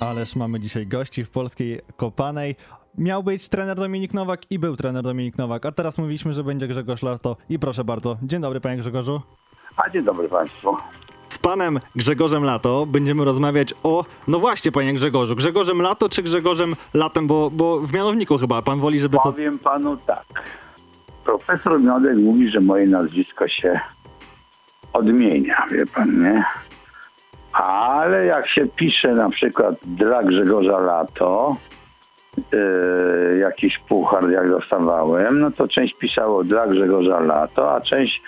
Ależ mamy dzisiaj gości w polskiej kopanej. Miał być trener Dominik Nowak i był trener Dominik Nowak, a teraz mówiliśmy, że będzie Grzegorz Lato i proszę bardzo. Dzień dobry panie Grzegorzu. A dzień dobry Państwu. Z panem Grzegorzem Lato będziemy rozmawiać o, no właśnie panie Grzegorzu, Grzegorzem Lato czy Grzegorzem Latem, bo, bo w mianowniku chyba pan woli, żeby to... Powiem Panu tak. Profesor Miodek mówi, że moje nazwisko się odmienia, wie Pan, nie? Ale jak się pisze na przykład dla Grzegorza Lato, yy, jakiś puchar jak dostawałem, no to część pisało dla Grzegorza Lato, a część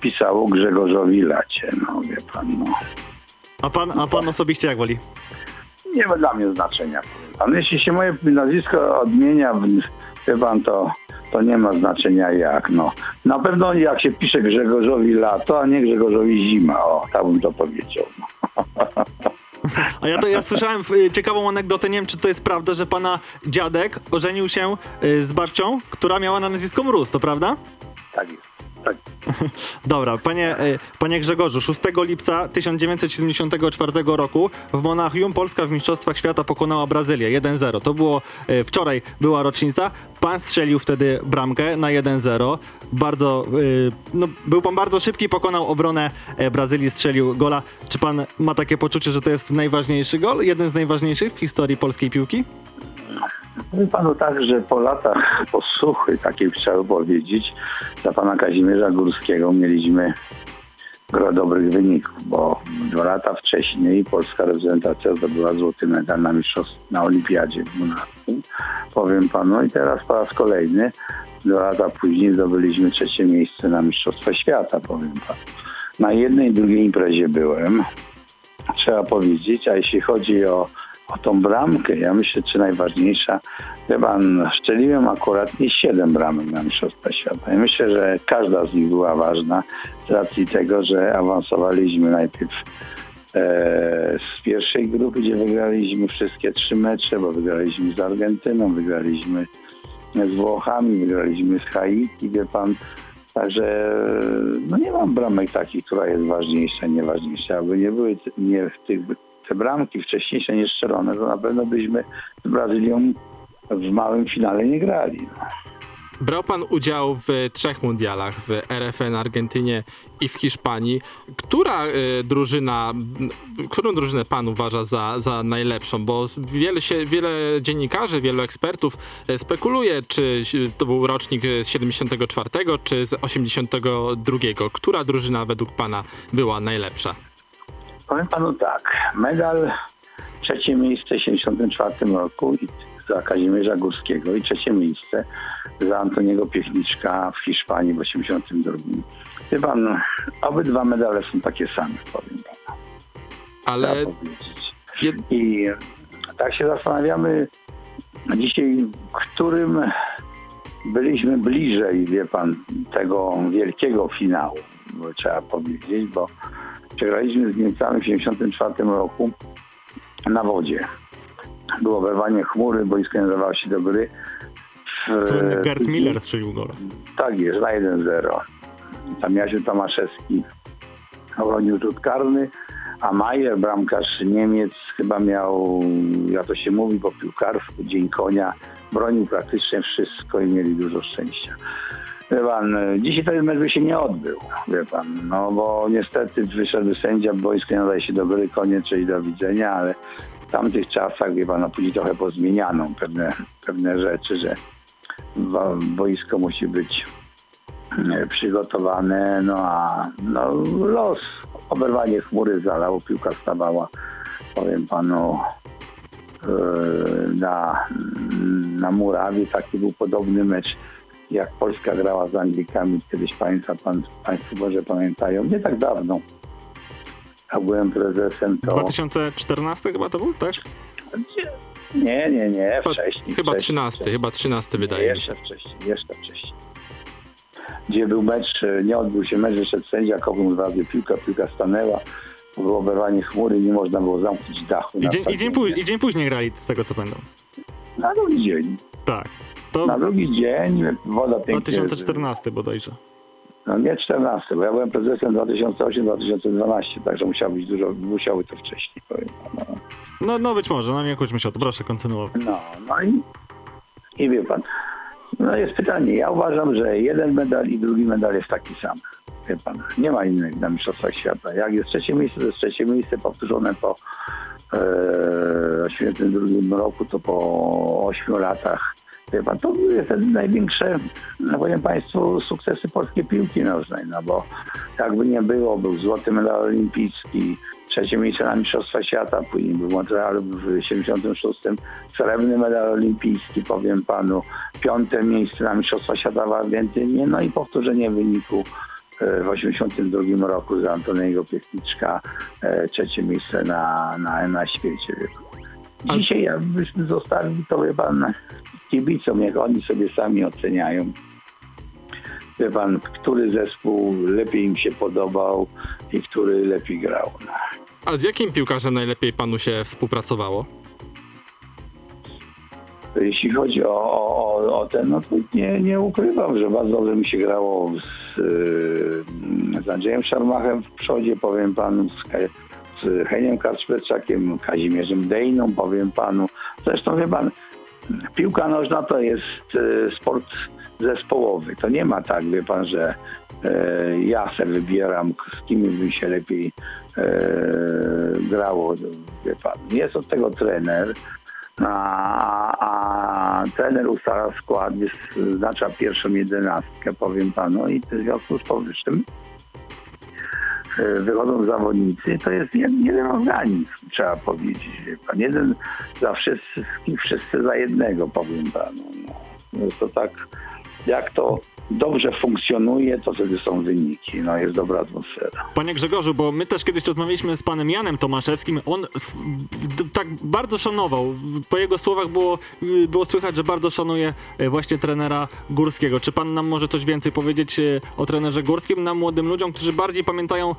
pisało Grzegorzowi Lacie, no wie Pan, no. A pan, a pan osobiście jak woli? nie ma dla mnie znaczenia. Pan. Jeśli się moje nazwisko odmienia, wie pan, to, to nie ma znaczenia jak. No. Na pewno jak się pisze Grzegorzowi lato, a nie Grzegorzowi zima. O, tak bym to powiedział. No. A ja to ja słyszałem y, ciekawą anegdotę, nie wiem czy to jest prawda, że pana dziadek ożenił się y, z babcią, która miała na nazwisko Mróz, to prawda? Tak jest. Tak. Dobra, panie, e, panie Grzegorzu, 6 lipca 1974 roku w Monachium Polska w Mistrzostwach Świata pokonała Brazylię 1-0. To było e, wczoraj, była rocznica. Pan strzelił wtedy bramkę na 1-0. Bardzo, e, no, był pan bardzo szybki, pokonał obronę Brazylii, strzelił gola. Czy pan ma takie poczucie, że to jest najważniejszy gol? Jeden z najważniejszych w historii polskiej piłki? Powiem panu tak, że po latach posuchy, takiej trzeba powiedzieć, dla pana Kazimierza Górskiego mieliśmy gro dobrych wyników, bo dwa lata wcześniej polska reprezentacja zdobyła złoty medal na mistrzostw na olimpiadzie w Monachium. Powiem panu i teraz po raz kolejny, dwa lata później zdobyliśmy trzecie miejsce na mistrzostwa świata, powiem panu. Na jednej i drugiej imprezie byłem, trzeba powiedzieć, a jeśli chodzi o o tą bramkę, ja myślę, czy najważniejsza, pan, szczeliłem akuratnie 7 bramek na Mistrzostwa Świata. I myślę, że każda z nich była ważna z racji tego, że awansowaliśmy najpierw e, z pierwszej grupy, gdzie wygraliśmy wszystkie trzy mecze, bo wygraliśmy z Argentyną, wygraliśmy z Włochami, wygraliśmy z Haiti, wie pan. Także no nie mam bramek takich, która jest ważniejsza, nieważniejsza. Aby nie były nie w tych te bramki wcześniejsze niestrzelone, to na pewno byśmy z Brazylią w małym finale nie grali. No. Brał pan udział w trzech mundialach, w RFN, Argentynie i w Hiszpanii. Która y, drużyna, którą drużynę pan uważa za, za najlepszą? Bo wiele, się, wiele dziennikarzy, wielu ekspertów y, spekuluje, czy to był rocznik z 74 czy z 82. Która drużyna według pana była najlepsza? Powiem panu tak, medal trzecie miejsce w 1974 roku za Kazimierza Górskiego i trzecie miejsce za Antoniego Piechniczka w Hiszpanii w 1982. Wie pan, obydwa medale są takie same, powiem panu. Ale... I tak się zastanawiamy dzisiaj, którym byliśmy bliżej, wie pan, tego wielkiego finału, trzeba powiedzieć, bo Przegraliśmy z Niemcami w 1974 roku na wodzie. Było wyrwanie chmury, boisko nie nadawało się do gry. Słynny Gerd Miller strzelił gola. Tak jest, na 1-0. Tam Jasiu Tomaszewski obronił rzut karny, a Majer, bramkarz Niemiec, chyba miał, jak to się mówi po piłkarsku, dzień konia, bronił praktycznie wszystko i mieli dużo szczęścia. Wie pan, dzisiaj ten mecz by się nie odbył, wie pan, no bo niestety wyszedł sędzia, boisko nie nadaje się do gry, koniec, czyli do widzenia, ale w tamtych czasach, wie pan, no później trochę pozmieniano pewne, pewne rzeczy, że boisko musi być e, przygotowane, no a no, los, oberwanie chmury zalało, piłka stawała, powiem panu, e, na, na murawie, taki był podobny mecz jak Polska grała z Anglikami, kiedyś państwa, pan, Państwo może pamiętają, nie tak dawno. A byłem prezesem to... 2014 chyba to był, tak? Nie, nie, nie, wcześniej. Chyba wcześniej, 13, wcześniej. chyba 13 wydaje nie, mi się. Jeszcze wcześniej, jeszcze wcześniej. Gdzie był mecz, nie odbył się mecz, wyszedł sędzia, dwa razy piłka, piłka stanęła, było oberwanie chmury, nie można było zamknąć dachu. I dzień, i, dzień później, I dzień później grali, z tego co pamiętam. Na drugi dzień. Tak. To Na drugi dzień woda pięknie... 2014 bodajże. No nie 14, bo ja byłem prezesem 2008-2012, także musiało być dużo, musiały to wcześniej, powiem. No. No, no być może, no nie kłóćmy się o to, proszę kontynuować. No, no i, i wie pan, no jest pytanie. Ja uważam, że jeden medal i drugi medal jest taki sam. Wie pan, nie ma innych na Mistrzostwach Świata. Jak jest trzecie miejsce, to jest trzecie miejsce powtórzone po e, 82 roku, to po 8 latach. To były wtedy największe, no powiem państwu, sukcesy polskiej piłki nożnej, no bo jakby nie było, był złoty medal olimpijski, trzecie miejsce na Mistrzostwa Świata, później był w Montrealu w 76, srebrny medal olimpijski, powiem panu, piąte miejsce na Mistrzostwa Świata w Argentynie, no i powtórzenie wyniku e, w 82 roku za Antoniego Piechniczka, e, trzecie miejsce na, na, na świecie. Dzisiaj jakbyśmy zostawili to, wie pan, kibicom, jak oni sobie sami oceniają. Wie pan, który zespół lepiej im się podobał i który lepiej grał. A z jakim piłkarzem najlepiej panu się współpracowało? Jeśli chodzi o, o, o ten, no to nie, nie ukrywam, że bardzo dobrze mi się grało z, yy, z Andrzejem Szarmachem w przodzie, powiem panu, z, z Heniem Karczpeczakiem, Kazimierzem Dejną, powiem panu. Zresztą wie pan, piłka nożna to jest yy, sport zespołowy. To nie ma tak, wie pan, że yy, ja se wybieram, z kim by się lepiej yy, grało, wie pan. Jest od tego trener, a, a trener ustala skład, jest, znacza pierwszą jedenastkę, powiem panu, i w związku z powyższym e, wychodzą zawodnicy, to jest jed- jeden organizm, trzeba powiedzieć. wie Pan. Jeden za wszystkich, wszyscy za jednego, powiem panu. No. Jest to tak, jak to dobrze funkcjonuje, to wtedy są wyniki, no jest dobra atmosfera. Panie Grzegorzu, bo my też kiedyś rozmawialiśmy z panem Janem Tomaszewskim. On tak bardzo szanował. Po jego słowach było, było słychać, że bardzo szanuje e, właśnie trenera Górskiego. Czy pan nam może coś więcej powiedzieć e, o trenerze Górskim, nam młodym ludziom, którzy bardziej pamiętają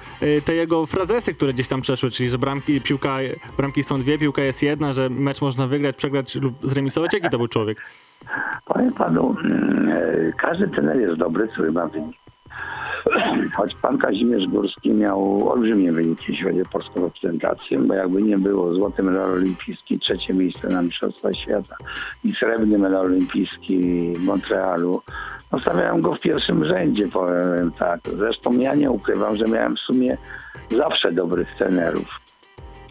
te jego frazesy, które gdzieś tam przeszły, czyli że bramki, piłka, bramki są dwie, piłka jest jedna, że mecz można wygrać, przegrać lub zremisować. Jaki to był człowiek? Powiem panu, mm, e, każdy trener jest dobry, który ma wynik. Choć pan Kazimierz Górski miał olbrzymie wyniki, jeśli chodzi o polską reprezentację, bo jakby nie było złoty medal olimpijski, trzecie miejsce na Mistrzostwach Świata i srebrny medal olimpijski w Montrealu, no stawiałem go w pierwszym rzędzie, powiem tak. Zresztą ja nie ukrywam, że miałem w sumie zawsze dobrych trenerów,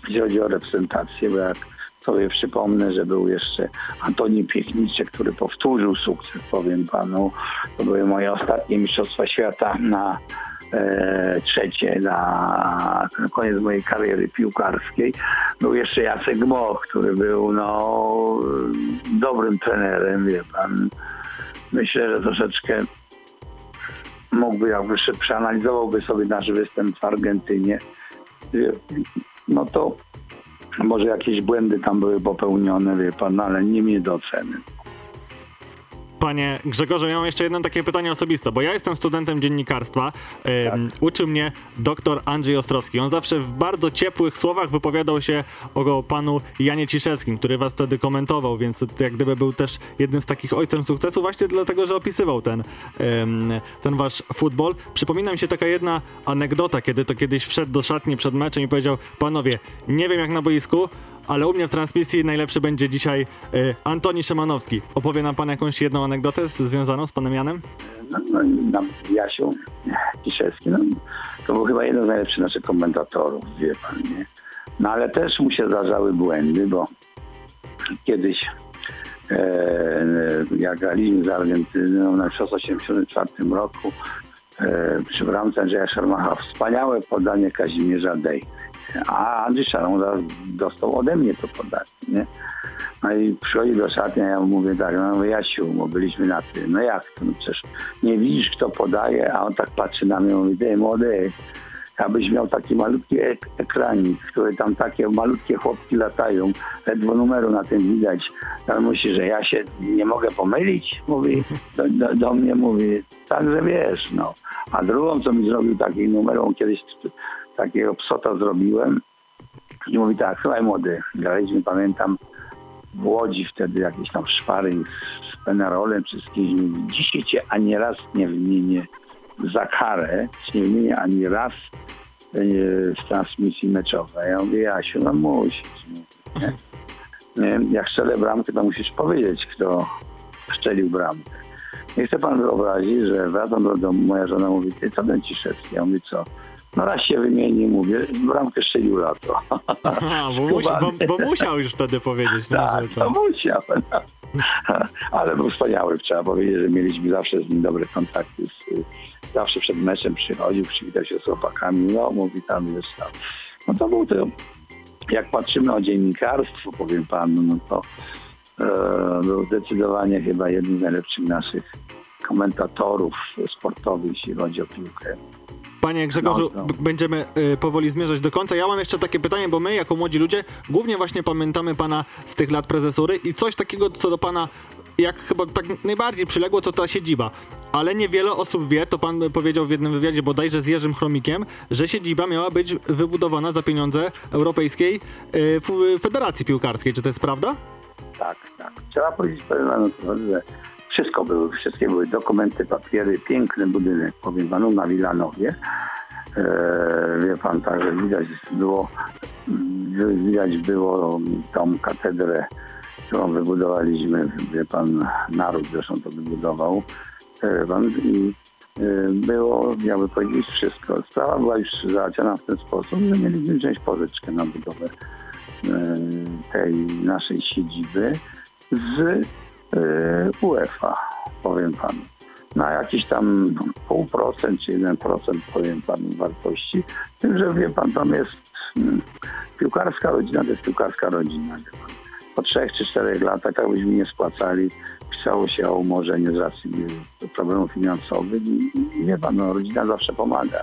jeśli chodzi o reprezentację, bo jak sobie przypomnę, że był jeszcze Antoni Piechniczek, który powtórzył sukces, powiem panu. To były moje ostatnie Mistrzostwa Świata na e, trzecie, na, koniec mojej kariery piłkarskiej. Był jeszcze Jacek Moch, który był no, dobrym trenerem, wie pan. Myślę, że troszeczkę mógłby, jakby przeanalizowałby sobie nasz występ w Argentynie, no to może jakieś błędy tam były popełnione, wie pan, no, ale nie mnie do oceny. Panie Grzegorze, ja mam jeszcze jedno takie pytanie osobiste, bo ja jestem studentem dziennikarstwa. Ym, Uczył mnie doktor Andrzej Ostrowski. On zawsze w bardzo ciepłych słowach wypowiadał się o panu Janie Ciszewskim, który was wtedy komentował, więc jak gdyby był też jednym z takich ojcem sukcesu właśnie dlatego, że opisywał ten, ten wasz futbol. Przypomina mi się taka jedna anegdota, kiedy to kiedyś wszedł do szatni przed meczem i powiedział, panowie, nie wiem jak na boisku, ale u mnie w transmisji najlepszy będzie dzisiaj y, Antoni Szymanowski. Opowie nam pan jakąś jedną anegdotę z, związaną z panem Janem? No, no, no Jasiu Kiszewski, no, to był chyba jeden z najlepszych naszych komentatorów, wie pan, nie? No ale też mu się zdarzały błędy, bo kiedyś e, jak graliśmy z Argentyną na 1984 roku e, przy bramce Andrzeja Szarmacha wspaniałe podanie Kazimierza Dej. A Andrzej Szarmach dostał ode mnie to podanie, nie? No i przychodzi do szatni, a ja mówię tak, no mówię, Jasiu, bo byliśmy na tym, no jak to, no przecież nie widzisz kto podaje, a on tak patrzy na mnie i mówi, ty młody, abyś miał taki malutki ek- ekranik, który tam takie malutkie chłopki latają, ledwo numeru na tym widać. On myśli, że ja się nie mogę pomylić, mówi, do, do, do mnie mówi, także wiesz, no. A drugą, co mi zrobił taki numer, on kiedyś takiego psota zrobiłem i mówi tak, słuchaj młody, graliśmy, pamiętam, w Łodzi wtedy jakieś tam szpary z, z Penarolem czy z kimś. Dzisiaj cię ani raz nie wymienię za karę nie wymienia ani raz e, z transmisji meczowej. Ja mówię, Jasiu, no musisz. Nie? Nie? Jak strzelę bramkę, to musisz powiedzieć, kto strzelił bramkę. Nie chce pan wyobrazić, że wracam do domu, moja żona mówi, ty co ten Ciszewski? Ja mówię, co? No raz się wymieni, mówię, bramkę strzelił lato. Aha, bo, musi, bo, bo musiał już wtedy powiedzieć. No, Tak, to musiał. Ale był wspaniały. Trzeba powiedzieć, że mieliśmy zawsze z nim dobre kontakty. Z- Zawsze przed meczem przychodził, przywitał się z chłopakami. No, mówi tam, wiesz tam. No to był to, jak patrzymy o dziennikarstwo, powiem panu, no to e, był zdecydowanie chyba jednym z najlepszych naszych komentatorów sportowych, jeśli chodzi o piłkę. Panie Grzegorzu, No, no. będziemy y, powoli zmierzać do końca. Ja mam jeszcze takie pytanie, bo my jako młodzi ludzie głównie właśnie pamiętamy pana z tych lat prezesury i coś takiego, co do pana jak chyba tak najbardziej przyległo, to ta siedziba. Ale niewiele osób wie, to pan powiedział w jednym wywiadzie bodajże z Jerzym Chromikiem, że siedziba miała być wybudowana za pieniądze Europejskiej y, Federacji Piłkarskiej. Czy to jest prawda? Tak, tak. Trzeba powiedzieć powiem panu, że wszystko było, wszystkie były dokumenty, papiery, piękny budynek, powiem panu, na Wilanowie. E, wie pan, także widać było, widać było tą katedrę, którą wybudowaliśmy, wie pan, naród zresztą to wybudował. E, pan, I e, było, jakby powiedzieć, wszystko. Sprawa była już załatwiona w ten sposób, że mieliśmy wziąć pożyczkę na budowę tej naszej siedziby z UEFA, powiem panu. Na jakiś tam pół procent czy jeden procent, powiem panu, wartości. Tym, że wie pan, tam jest mm, piłkarska rodzina, to jest piłkarska rodzina. Po trzech czy czterech latach, jak byśmy nie spłacali, pisało się o umorzeniu z racji problemów finansowych i, i wie pan, no, rodzina zawsze pomaga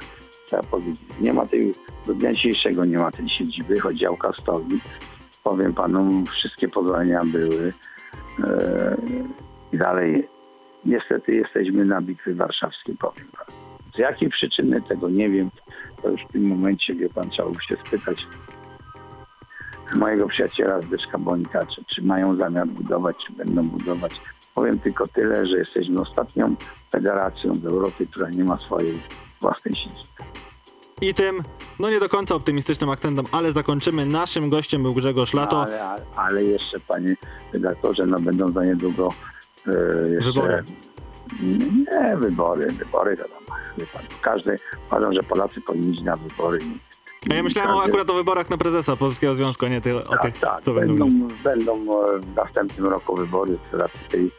trzeba powiedzieć. Nie ma tej, do dnia dzisiejszego nie ma tej siedziby, choć działka stoi. Powiem panu, wszystkie pozwolenia były. E, I dalej niestety jesteśmy na bitwie warszawskiej, powiem panu. Z jakiej przyczyny tego nie wiem. To już w tym momencie, wie pan, trzeba by się spytać mojego przyjaciela Zbyszka Bonika, czy, czy mają zamiar budować, czy będą budować. Powiem tylko tyle, że jesteśmy ostatnią federacją w Europie, która nie ma swojej własnej siedziby. I tym, no nie do końca optymistycznym akcentem, ale zakończymy. Naszym gościem był Grzegorz Lato. Ale, ale, ale jeszcze, panie redaktorze, no będą za niedługo e, jeszcze... Wybory. Nie, wybory, wybory wiadomo. Każdy, uważam, że Polacy powinni iść na wybory. A ja myślałem o, akurat o wyborach na prezesa Polskiego Związku, a nie tyle o Tak, tych, tak, co będą. będą, będą e, w następnym roku wybory z racji tej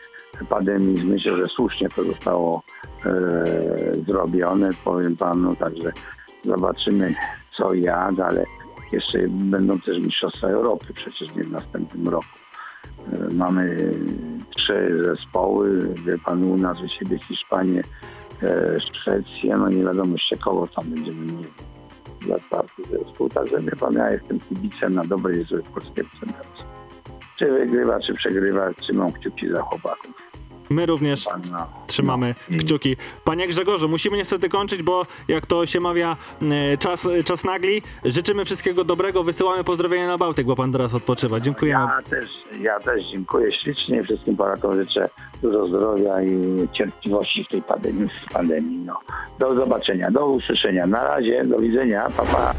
pandemii. Myślę, że słusznie to zostało e, zrobione, powiem panu, także zobaczymy co i jak, ale jeszcze będą też Mistrzostwa Europy przecież nie w następnym roku. E, Mamy trzy zespoły, wie pan u nas u siebie Hiszpanię, e, Szwecję, no nie wiadomo jeszcze kogo tam będziemy mieli dla czwarty zespół. Także wie pan, ja jestem kibicem na dobrej złej polskiej reprezentacji. Czy wygrywa, czy przegrywa, trzymam kciuki za chłopaków. My również trzymamy no, kciuki. Panie Grzegorzu, musimy niestety kończyć, bo jak to się mawia, e, czas, czas nagli. Życzymy wszystkiego dobrego, wysyłamy pozdrowienia na Bałtyk, bo pan teraz odpoczywa. Dziękujemy. Ja też, ja też dziękuję ślicznie. Wszystkim Polakom życzę dużo zdrowia i cierpliwości w tej pandemii. W pandemii no. Do zobaczenia, do usłyszenia. Na razie, do widzenia, pa pa.